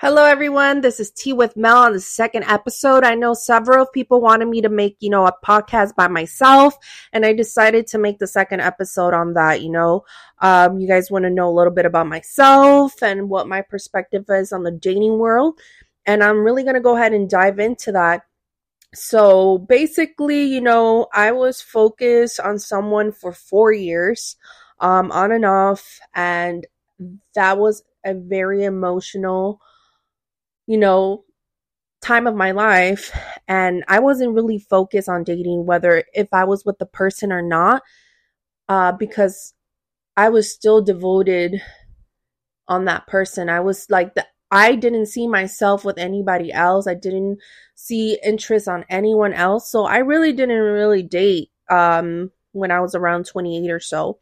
Hello, everyone. This is Tea with Mel on the second episode. I know several people wanted me to make, you know, a podcast by myself, and I decided to make the second episode on that. You know, um, you guys want to know a little bit about myself and what my perspective is on the dating world, and I'm really going to go ahead and dive into that. So basically, you know, I was focused on someone for four years, um, on and off, and that was a very emotional you know, time of my life and I wasn't really focused on dating whether if I was with the person or not uh because I was still devoted on that person. I was like the I didn't see myself with anybody else. I didn't see interest on anyone else. So I really didn't really date um when I was around 28 or so.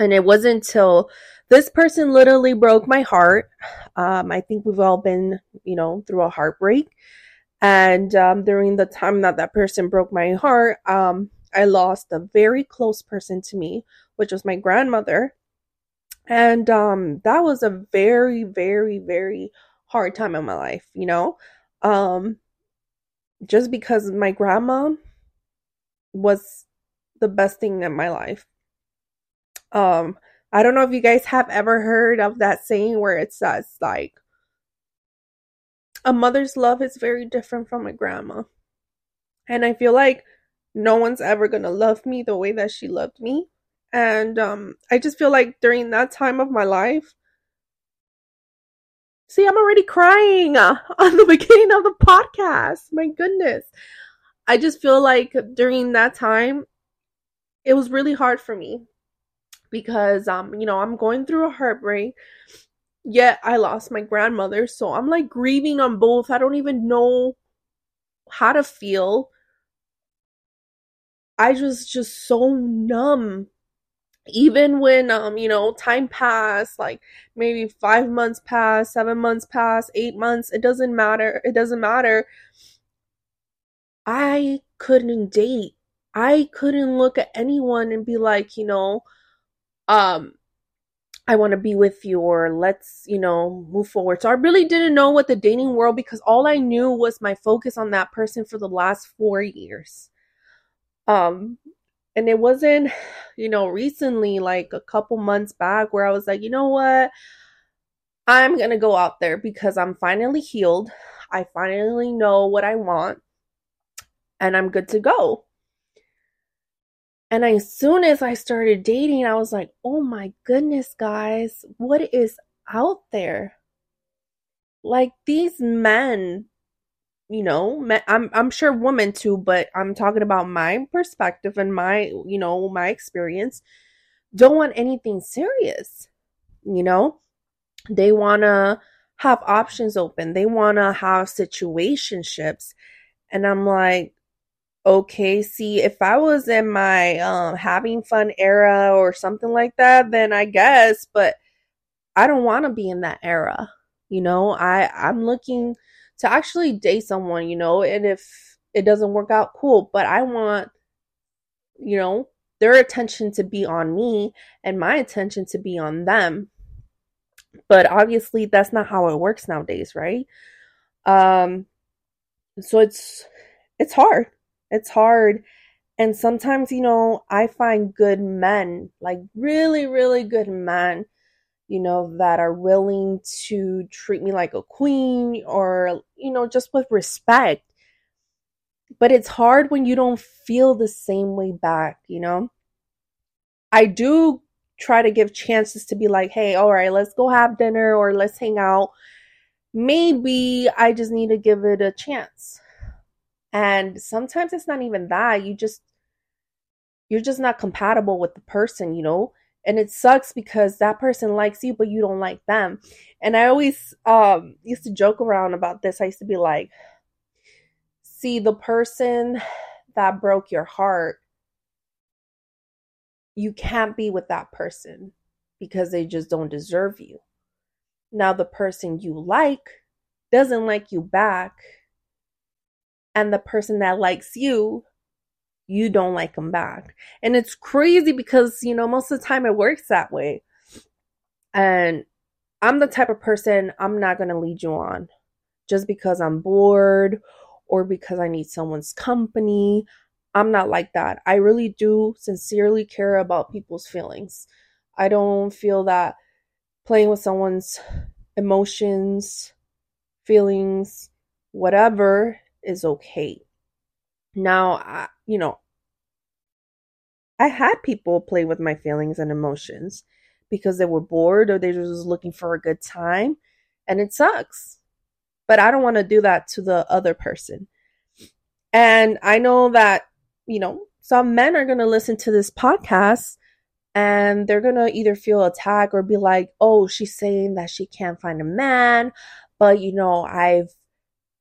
And it wasn't until this person literally broke my heart. Um, I think we've all been, you know, through a heartbreak. And um, during the time that that person broke my heart, um, I lost a very close person to me, which was my grandmother. And um, that was a very, very, very hard time in my life, you know? Um, just because my grandma was the best thing in my life. Um, I don't know if you guys have ever heard of that saying where it says like a mother's love is very different from a grandma. And I feel like no one's ever going to love me the way that she loved me. And um I just feel like during that time of my life See, I'm already crying on the beginning of the podcast. My goodness. I just feel like during that time it was really hard for me because um you know I'm going through a heartbreak. Yet I lost my grandmother so I'm like grieving on both. I don't even know how to feel. I was just so numb. Even when um you know time passed like maybe 5 months passed 7 months passed 8 months it doesn't matter it doesn't matter. I couldn't date. I couldn't look at anyone and be like, you know, um I want to be with you or let's, you know, move forward. So I really didn't know what the dating world because all I knew was my focus on that person for the last 4 years. Um and it wasn't, you know, recently like a couple months back where I was like, "You know what? I'm going to go out there because I'm finally healed. I finally know what I want and I'm good to go." And as soon as I started dating, I was like, oh my goodness, guys, what is out there? Like these men, you know, men, I'm I'm sure women too, but I'm talking about my perspective and my, you know, my experience. Don't want anything serious. You know, they want to have options open. They want to have situationships. And I'm like, okay, see, if I was in my um, having fun era or something like that, then I guess, but I don't want to be in that era. You know, I I'm looking to actually date someone, you know, and if it doesn't work out, cool, but I want you know, their attention to be on me and my attention to be on them. But obviously that's not how it works nowadays, right? Um so it's it's hard it's hard. And sometimes, you know, I find good men, like really, really good men, you know, that are willing to treat me like a queen or, you know, just with respect. But it's hard when you don't feel the same way back, you know? I do try to give chances to be like, hey, all right, let's go have dinner or let's hang out. Maybe I just need to give it a chance. And sometimes it's not even that. You just you're just not compatible with the person, you know? And it sucks because that person likes you but you don't like them. And I always um used to joke around about this. I used to be like, "See, the person that broke your heart, you can't be with that person because they just don't deserve you. Now the person you like doesn't like you back and the person that likes you you don't like them back and it's crazy because you know most of the time it works that way and I'm the type of person I'm not going to lead you on just because I'm bored or because I need someone's company. I'm not like that. I really do sincerely care about people's feelings. I don't feel that playing with someone's emotions, feelings, whatever is okay. Now, I, you know, I had people play with my feelings and emotions because they were bored or they were just looking for a good time, and it sucks. But I don't want to do that to the other person. And I know that, you know, some men are going to listen to this podcast and they're going to either feel attacked or be like, "Oh, she's saying that she can't find a man, but you know, I've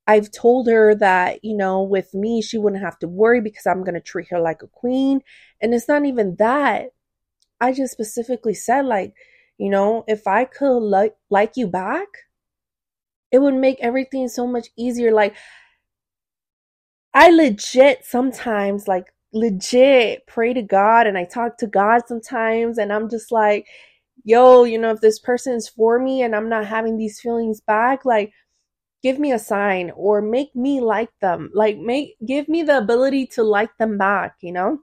I've told her that, you know, with me she wouldn't have to worry because I'm going to treat her like a queen." And it's not even that. I just specifically said like, you know, if I could like like you back, it would make everything so much easier like I legit sometimes like legit pray to God and I talk to God sometimes and I'm just like, yo, you know, if this person is for me and I'm not having these feelings back, like give me a sign or make me like them. Like make give me the ability to like them back, you know?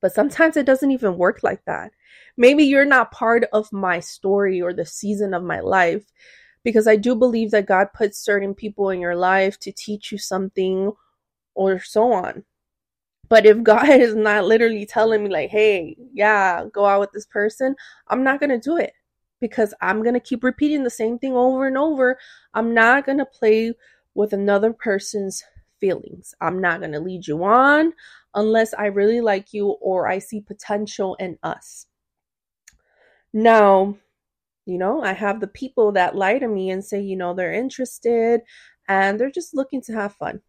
But sometimes it doesn't even work like that. Maybe you're not part of my story or the season of my life because I do believe that God puts certain people in your life to teach you something or so on. But if God is not literally telling me, like, hey, yeah, go out with this person, I'm not going to do it because I'm going to keep repeating the same thing over and over. I'm not going to play with another person's feelings. I'm not going to lead you on unless I really like you or I see potential in us. Now, you know, I have the people that lie to me and say, you know, they're interested and they're just looking to have fun.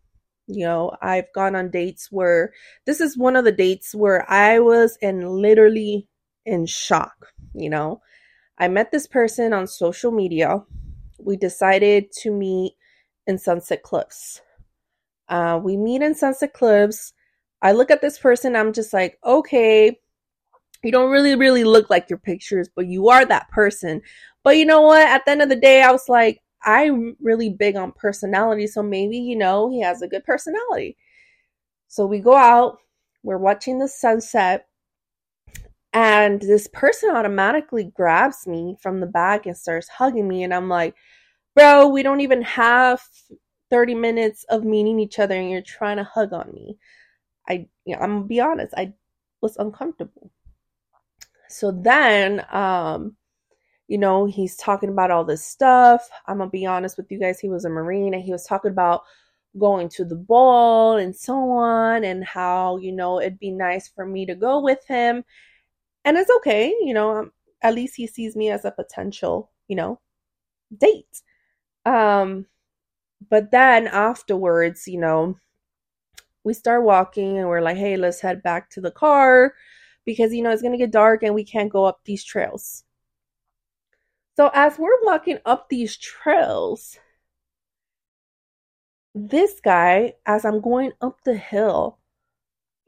You know, I've gone on dates where this is one of the dates where I was in literally in shock. You know, I met this person on social media. We decided to meet in Sunset Cliffs. Uh, we meet in Sunset Cliffs. I look at this person, I'm just like, okay, you don't really, really look like your pictures, but you are that person. But you know what? At the end of the day, I was like, I'm really big on personality, so maybe, you know, he has a good personality. So we go out, we're watching the sunset, and this person automatically grabs me from the back and starts hugging me. And I'm like, bro, we don't even have 30 minutes of meeting each other, and you're trying to hug on me. I, you know, I'm gonna be honest, I was uncomfortable. So then, um, you know, he's talking about all this stuff. I'm gonna be honest with you guys, he was a Marine and he was talking about going to the ball and so on, and how, you know, it'd be nice for me to go with him. And it's okay, you know, um, at least he sees me as a potential, you know, date. Um, but then afterwards, you know, we start walking and we're like, hey, let's head back to the car because, you know, it's going to get dark and we can't go up these trails. So as we're walking up these trails, this guy, as I'm going up the hill,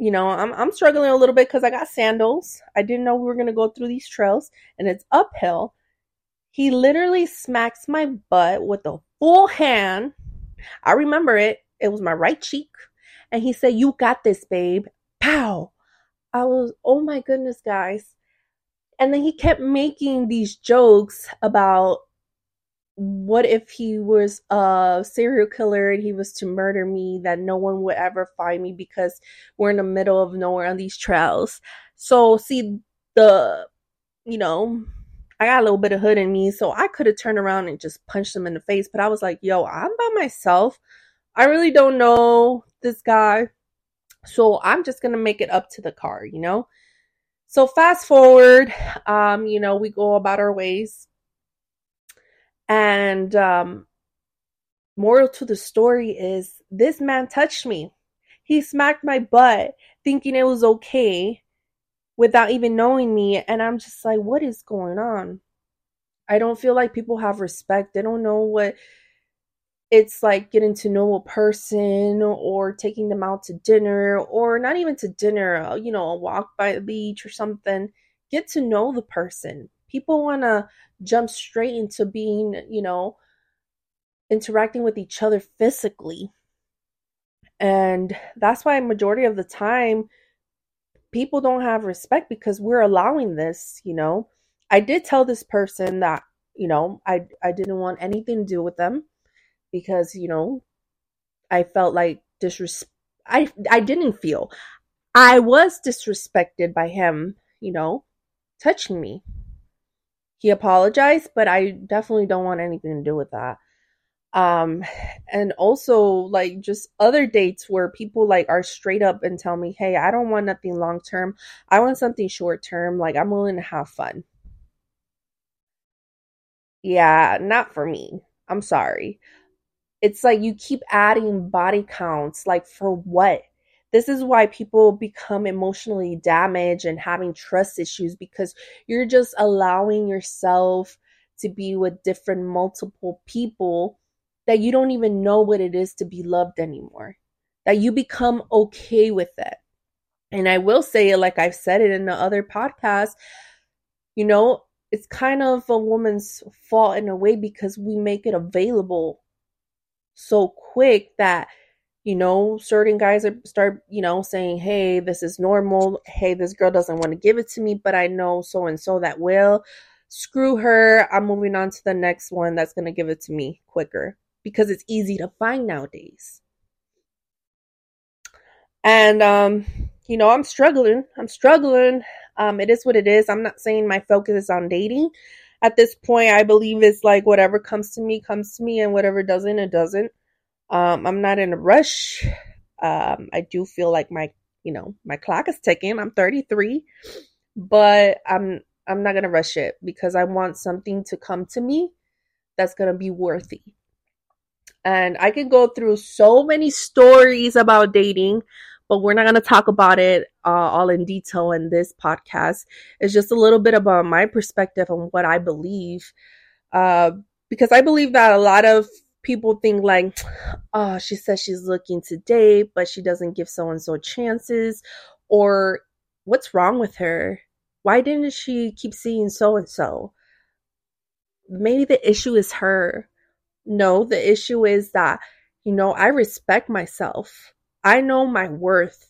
you know, I'm I'm struggling a little bit because I got sandals. I didn't know we were gonna go through these trails, and it's uphill. He literally smacks my butt with a full hand. I remember it. It was my right cheek, and he said, "You got this, babe." Pow! I was, oh my goodness, guys. And then he kept making these jokes about what if he was a serial killer and he was to murder me that no one would ever find me because we're in the middle of nowhere on these trails. So see the you know, I got a little bit of hood in me, so I could have turned around and just punched him in the face, but I was like, yo, I'm by myself. I really don't know this guy. So I'm just gonna make it up to the car, you know? So fast forward, um, you know, we go about our ways. And um moral to the story is this man touched me. He smacked my butt thinking it was okay without even knowing me and I'm just like what is going on? I don't feel like people have respect. They don't know what it's like getting to know a person or taking them out to dinner or not even to dinner, uh, you know, a walk by the beach or something. Get to know the person. People want to jump straight into being, you know, interacting with each other physically. And that's why majority of the time people don't have respect because we're allowing this, you know. I did tell this person that, you know, I I didn't want anything to do with them because, you know, I felt like disrespect I I didn't feel. I was disrespected by him, you know, touching me. He apologized, but I definitely don't want anything to do with that. Um and also like just other dates where people like are straight up and tell me hey i don't want nothing long term i want something short term like i'm willing to have fun. Yeah not for me. I'm sorry. It's like you keep adding body counts like for what this is why people become emotionally damaged and having trust issues because you're just allowing yourself to be with different multiple people that you don't even know what it is to be loved anymore, that you become okay with it. And I will say it like I've said it in the other podcast, you know, it's kind of a woman's fault in a way because we make it available so quick that you know certain guys are start you know saying hey this is normal hey this girl doesn't want to give it to me but i know so and so that will screw her i'm moving on to the next one that's going to give it to me quicker because it's easy to find nowadays. And um, you know, I'm struggling. I'm struggling. Um, it is what it is. I'm not saying my focus is on dating. At this point, I believe it's like whatever comes to me comes to me, and whatever doesn't, it doesn't. Um, I'm not in a rush. Um, I do feel like my, you know, my clock is ticking. I'm 33, but I'm I'm not gonna rush it because I want something to come to me that's gonna be worthy and I can go through so many stories about dating, but we're not to talk about it uh, all in detail in this podcast. It's just a little bit about my perspective on what I believe. Uh, because I believe that a lot of people think like, oh, she says she's looking to date, but she doesn't give so and so chances. Or what's wrong with her? Why didn't she keep seeing so and so? Maybe the issue is her no, the issue is that, you know, I respect myself. I know my worth.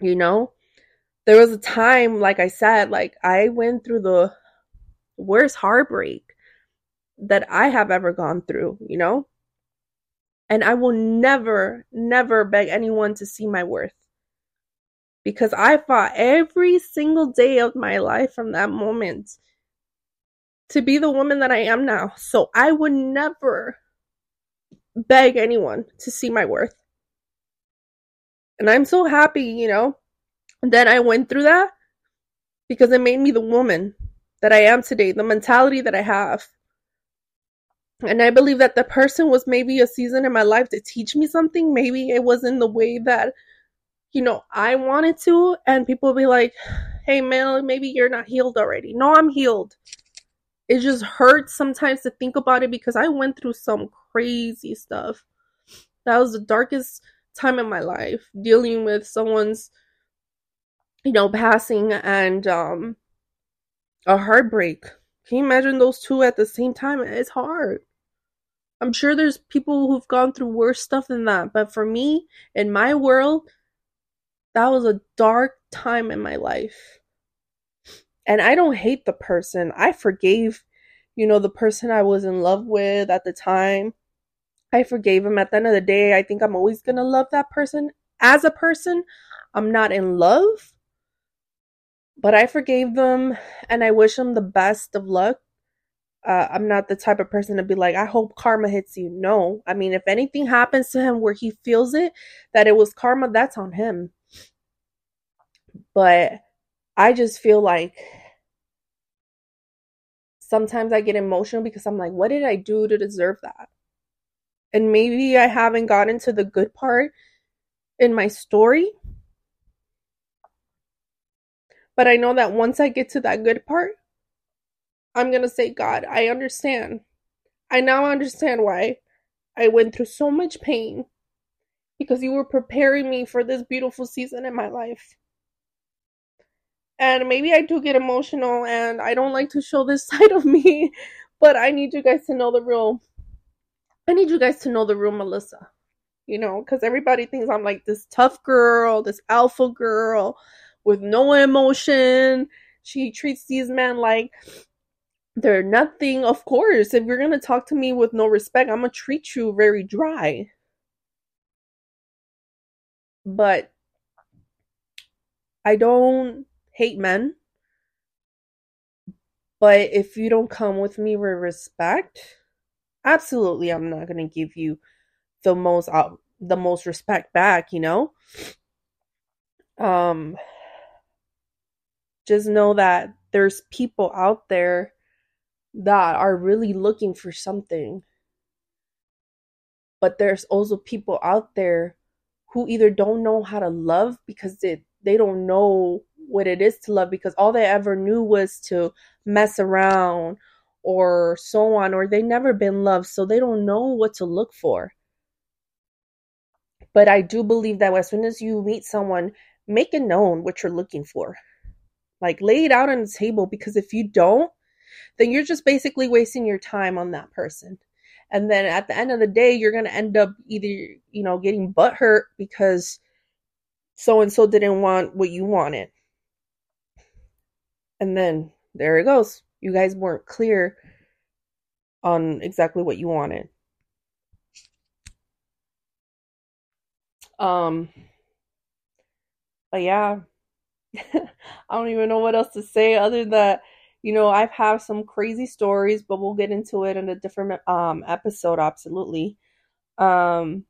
You know, there was a time, like I said, like I went through the worst heartbreak that I have ever gone through, you know? And I will never, never beg anyone to see my worth because I fought every single day of my life from that moment to be the woman that I am now. So I would never beg anyone to see my worth. And I'm so happy, you know, that I went through that because it made me the woman that I am today, the mentality that I have. And I believe that the person was maybe a season in my life to teach me something. Maybe it wasn't the way that, you know, I wanted to. And people be like, hey, man, maybe you're not healed already. No, I'm healed it just hurts sometimes to think about it because I went through some crazy stuff. That was the darkest time in my life dealing with someone's you know passing and um a heartbreak. Can you imagine those two at the same time? It's hard. I'm sure there's people who've gone through worse stuff than that, but for me, in my world, that was a dark time in my life and I don't hate the person. I forgave, you know, the person I was in love with at the time. I forgave him. At the end of the day, I think I'm always going to love that person as a person. I'm not in love, but I forgave them and I wish them the best of luck. Uh, I'm not the type of person to be like, I hope karma hits you. No. I mean, if anything happens to him where he feels it, that it was karma, that's on him. But I just feel like sometimes I get emotional because I'm like, what did I do to deserve that? And maybe I haven't gotten to the good part in my story. But I know that once I get to that good part, I'm going to say, God, I understand. I now understand why I went through so much pain because you were preparing me for this beautiful season in my life. And maybe I do get emotional and I don't like to show this side of me, but I need you guys to know the real I need you guys to know the real Melissa. You know, cuz everybody thinks I'm like this tough girl, this alpha girl with no emotion. She treats these men like they're nothing. Of course, if you're to talk to me with no respect, I'm to treat you very dry. But I don't hate men. But if you don't come with me with respect, absolutely I'm not going to give you the most uh, the most respect back, you know? Um just know that there's people out there that are really looking for something. But there's also people out there who either don't know how to love because they, they don't know what it is to love because all they ever knew was to mess around or so on, or they never been loved, so they don't know what to look for. But I do believe that as soon as you meet someone, make it known what you're looking for. Like lay it out on the table because if you don't, then you're just basically wasting your time on that person. And then at the end of the day, you're going to end up either, you know, getting butt hurt because so and so didn't want what you wanted. And then there it goes. You guys weren't clear on exactly what you wanted. Um, but yeah, I don't even know what else to say other than you know I've had some crazy stories, but we'll get into it in a different um episode. Absolutely. Um,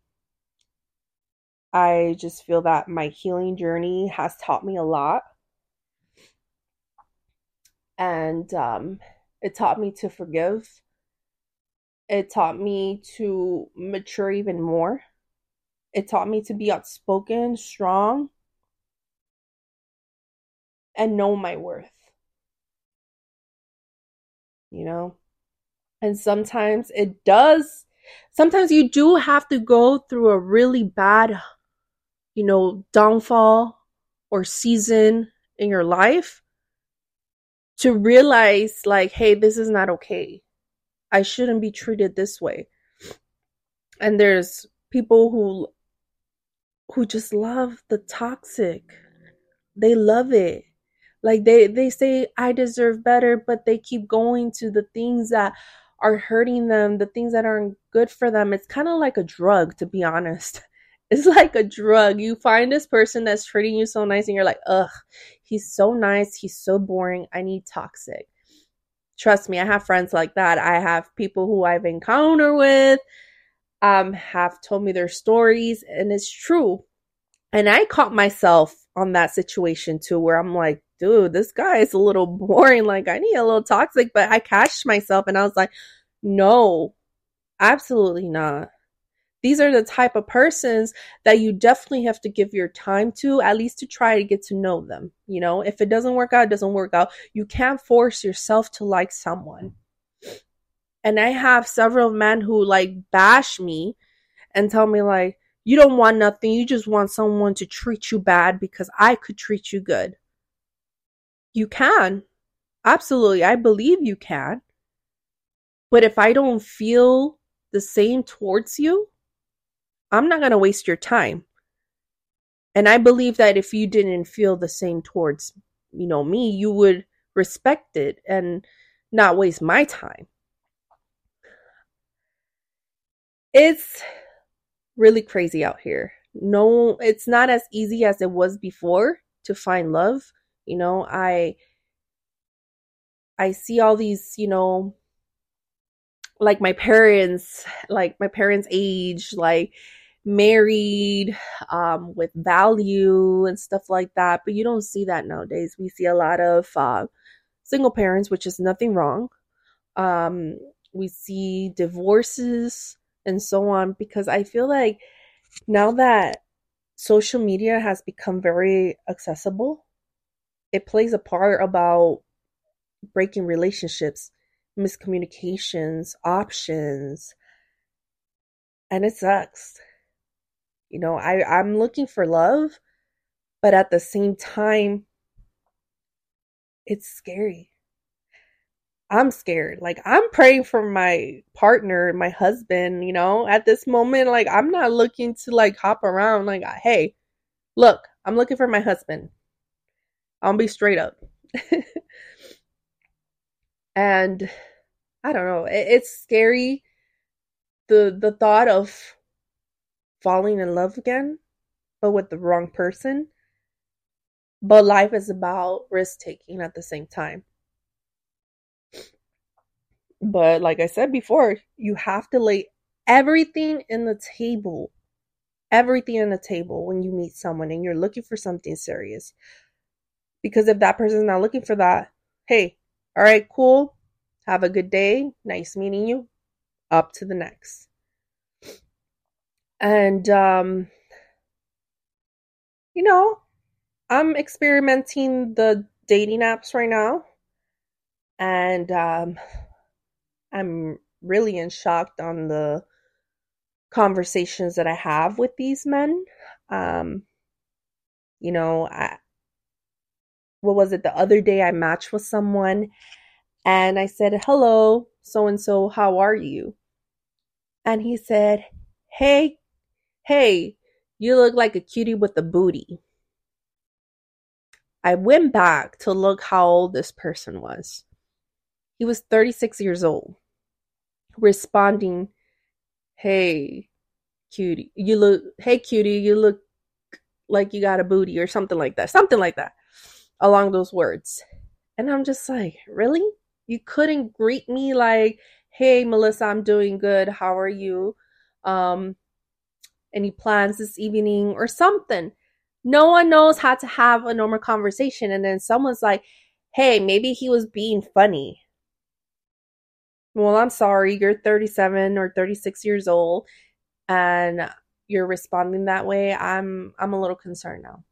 I just feel that my healing journey has taught me a lot, and um, it taught me to forgive. It taught me to mature even more. It taught me to be outspoken, strong, and know my worth. You know? And sometimes it does, sometimes you do have to go through a really bad, you know, downfall or season in your life to realize, like, hey, this is not okay. I shouldn't be treated this way. And there's people who who just love the toxic. They love it like they they say i deserve better but they keep going to the things that are hurting them the things that aren't good for them. It's kind of like a drug to be honest. It's like a drug. You find this person that's treating you so nice and you're like ugh he's so nice. He's so boring. I need toxic. Trust me i have friends like that. I have people who i've encountered with um have told me their stories and it's true. And i caught myself on that situation too where i'm like dude, this guy is a little boring. Like, I need a little toxic, but I cashed myself and I was like, no, absolutely not. These are the type of persons that you definitely have to give your time to, at least to try to get to know them. You know, if it doesn't work out, it doesn't work out. You can't force yourself to like someone. And I have several men who like bash me and tell me, like, you don't want nothing. You just want someone to treat you bad because I could treat you good. You can. Absolutely. I believe you can. But if I don't feel the same towards you, I'm not going to waste your time. And I believe that if you didn't feel the same towards, you know, me, you would respect it and not waste my time. It's really crazy out here. No, it's not as easy as it was before to find love. You know, I I see all these, you know, like my parents, like my parents' age, like married, um, with value and stuff like that. But you don't see that nowadays. We see a lot of uh, single parents, which is nothing wrong. Um, we see divorces and so on because I feel like now that social media has become very accessible it plays a part about breaking relationships, miscommunications, options, and it sucks. You know, I, I'm looking for love, but at the same time, it's scary. I'm scared. Like I'm praying for my partner, my husband, you know, at this moment like I'm not looking to like hop around like hey, look, I'm looking for my husband. I'll be straight up. and I don't know, it, it's scary the the thought of falling in love again, but with the wrong person. But life is about risk taking at the same time. But like I said before, you have to lay everything in the table. Everything in the table when you meet someone and you're looking for something serious. Because if that person's not looking for that, hey, all right, cool. Have a good day. Nice meeting you. Up to the next. And um you know, I'm experimenting the dating apps right now. And um I'm really in shock on the conversations that I have with these men. Um, you know, I, what was it? The other day I matched with someone and I said, Hello, so and so, how are you? And he said, Hey, hey, you look like a cutie with a booty. I went back to look how old this person was. He was 36 years old responding, "Hey, cutie, you look. Hey, cutie, you look like you got a booty," or something like that. Something like that, along those words. And I'm just like, really? You couldn't greet me like, "Hey, Melissa, I'm doing good. How are you? Um, any plans this evening or something?" No one knows how to have a normal conversation, and then someone's like, "Hey, maybe he was being funny." Well, I'm sorry, you're 37 or 36 years old and you're responding that way. I'm I'm a little concerned now.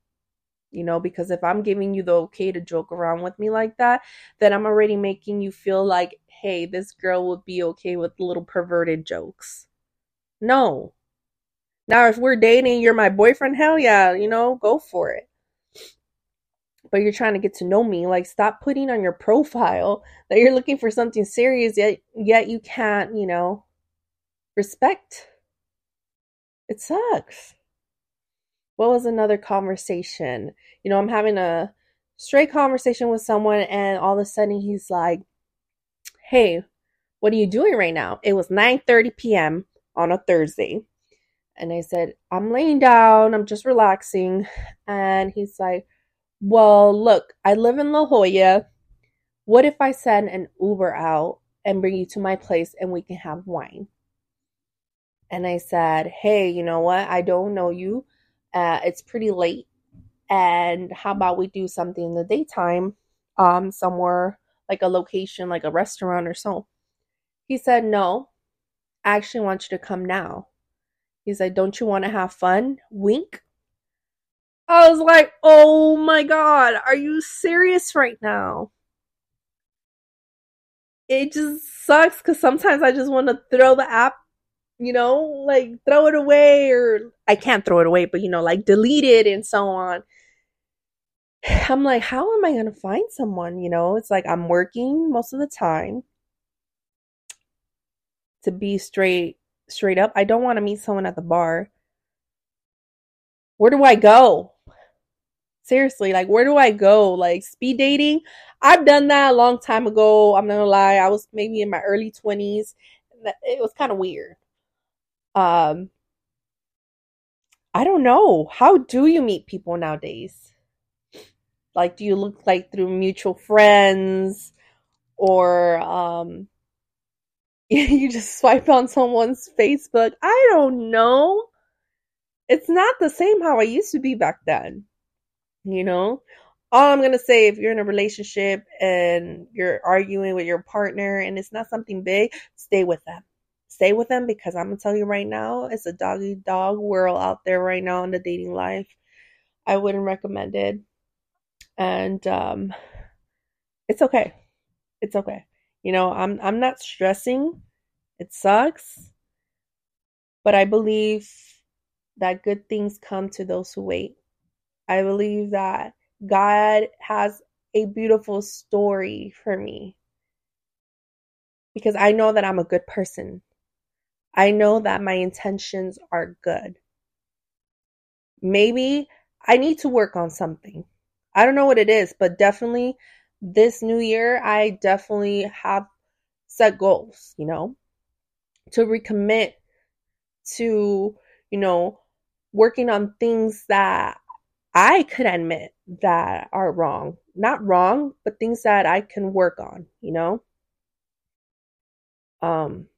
You know, because if I'm giving you the okay to joke around with me like that, then I'm already making you feel like, hey, this girl would be okay with little perverted jokes. No. Now, if we're dating, you're my boyfriend, hell yeah, you know, go for it but you're trying to get to know me like stop putting on your profile that you're looking for something serious yet yet you can't you know respect. It sucks. What was another conversation? You know i'm having a straight conversation with someone and all of a sudden he's like hey what are you doing right now? It was 9 30 p.m on a thursday. And i said i'm laying down. I'm just relaxing. And he's like well, look, I live in La Jolla. What if I send an Uber out and bring you to my place and we can have wine? And I said, Hey, you know what? I don't know you. Uh, it's pretty late. And how about we do something in the daytime, um, somewhere like a location, like a restaurant or so? He said, No, I actually want you to come now. He said, Don't you want to have fun? Wink. I was like, oh my god, are you serious right now? It just sucks because sometimes I just want to throw the app, you know, like throw it away, or I can't throw it away, but you know, like delete it and so on. I'm like, how am I going to find someone? You know, it's like I'm working most of the time. To be straight straight up, I don't want to meet someone at the bar. Where do I go? Seriously, like where do I go? Like speed dating? I've done that a long time ago. I'm not gonna lie. I was maybe in my early 20s. It was kind of weird. Um I don't know. How do you meet people nowadays? Like do you look like through mutual friends or um you just swipe on someone's Facebook? I don't know. It's not the same how I used to be back then you know? All i'm going to say if you're in a relationship and you're arguing with your partner and it's not something big stay with them. Stay with them because i'm going to tell you right now it's a doggy dog world out there right now in the dating life. I wouldn't recommend it. And um it's okay. It's okay. You know i'm i'm not stressing. It sucks. But i believe that good things come to those who wait I believe that God has a beautiful story for me because I know that I'm a good person. I know that my intentions are good. Maybe I need to work on something. I don't know what it is, but definitely this new year, I definitely have set goals, you know, to recommit to, you know, working on things that I could admit that are wrong. Not wrong, but things that I can work on, you know? Um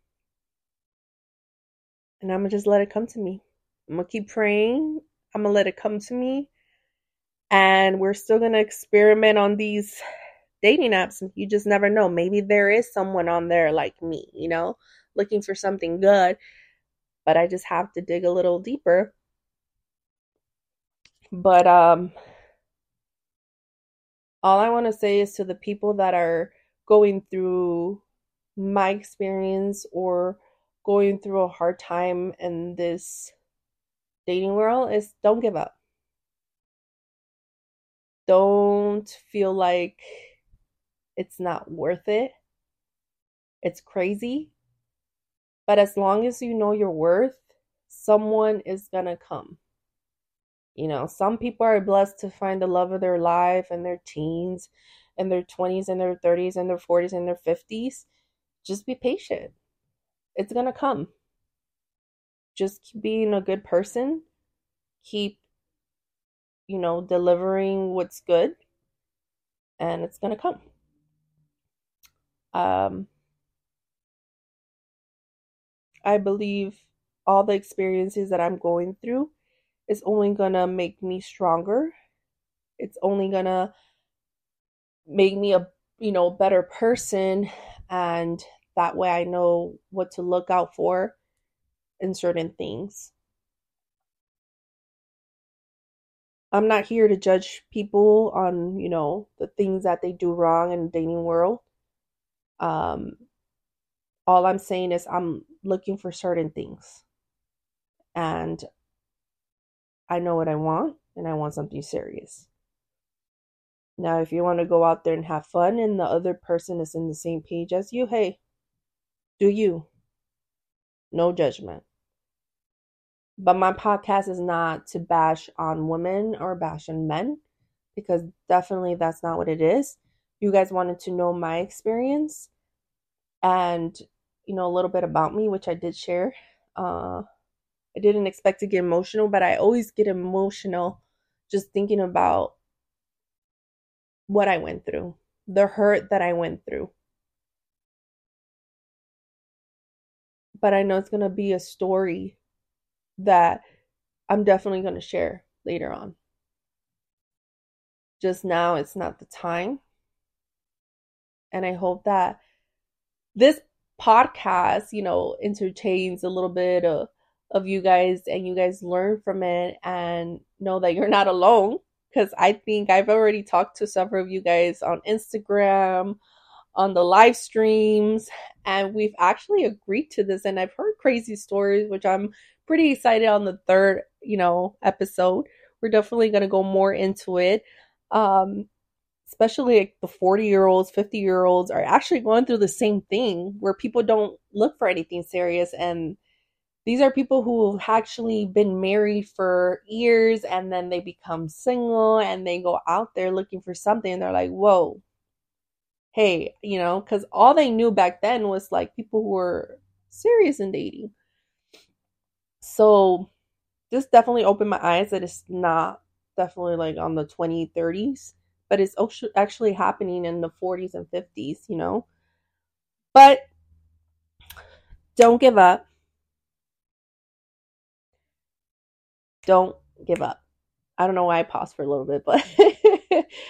and I'm gonna just let it come to me. I'm gonna keep praying. I'm gonna let it come to me. And we're still gonna experiment on these dating apps. You just never know. Maybe there is someone on there like me, you know, looking for something good. But I just have to dig a little deeper. But um all I want to say is to the people that are going through my experience or going through a hard time in this dating world is don't give up. Don't feel like it's not worth it. It's crazy. But as long as you know your worth, someone is going to come. You know, some people are blessed to find the love of their life in their teens, in their 20s, and their 30s, and their 40s, and their 50s. Just be patient. It's going to come. Just keep being a good person. Keep, you know, delivering what's good. And it's going to come. Um, I believe all the experiences that I'm going through is only gonna make me stronger. It's only gonna make me a you know better person and that way I know what to look out for in certain things. I'm not here to judge people on, you know, the things that they do wrong in the dating world. Um, all I'm saying is I'm looking for certain things. And I know what I want, and I want something serious. Now, if you want to go out there and have fun and the other person is in the same page as you, hey, do you. No judgment. But my podcast is not to bash on women or bash on men because definitely that's not what it is. You guys wanted to know my experience and you know a little bit about me, which I did share. Uh, I didn't expect to get emotional, but I always get emotional just thinking about what I went through, the hurt that I went through. But I know it's going to be a story that I'm definitely going to share later on. Just now, it's not the time. And I hope that this podcast, you know, entertains a little bit of, of you guys and you guys learn from it and know that you're not alone. Because I think I've already talked to several of you guys on Instagram, on the live streams, and we've actually agreed to this. And I've heard crazy stories, which I'm pretty excited on the third, you know, episode. We're definitely going to go more into it. Um, especially like the 40 year olds, 50 year olds are actually going through the same thing where people don't look for anything serious. And these are people who have actually been married for years and then they become single and they go out there looking for something and they're like, whoa, hey, you know, because all they knew back then was like people who were serious in dating. So this definitely opened my eyes that it's not definitely like on the 20, 30s but it's actually happening in the 40s and 50s, you know. But don't give up. Don't give up. I don't know why I paused for a little bit, but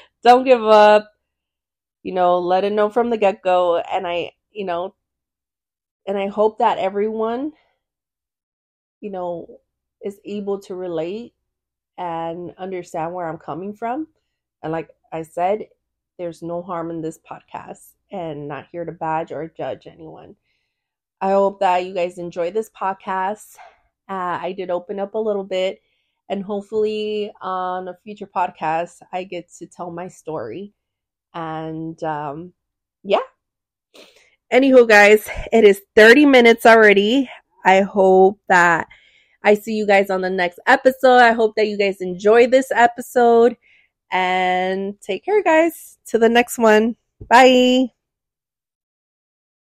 don't give up. You know, let it know from the get go. And I, you know, and I hope that everyone, you know, is able to relate and understand where I'm coming from. And like I said, there's no harm in this podcast and not here to badge or judge anyone. I hope that you guys enjoy this podcast. Uh, I did open up a little bit, and hopefully, on a future podcast, I get to tell my story And um, yeah. Anywho, guys, it is 30 minutes already. I hope that I see you guys on the next episode. I hope that you guys enjoy this episode and take care, guys. To the next one. Bye.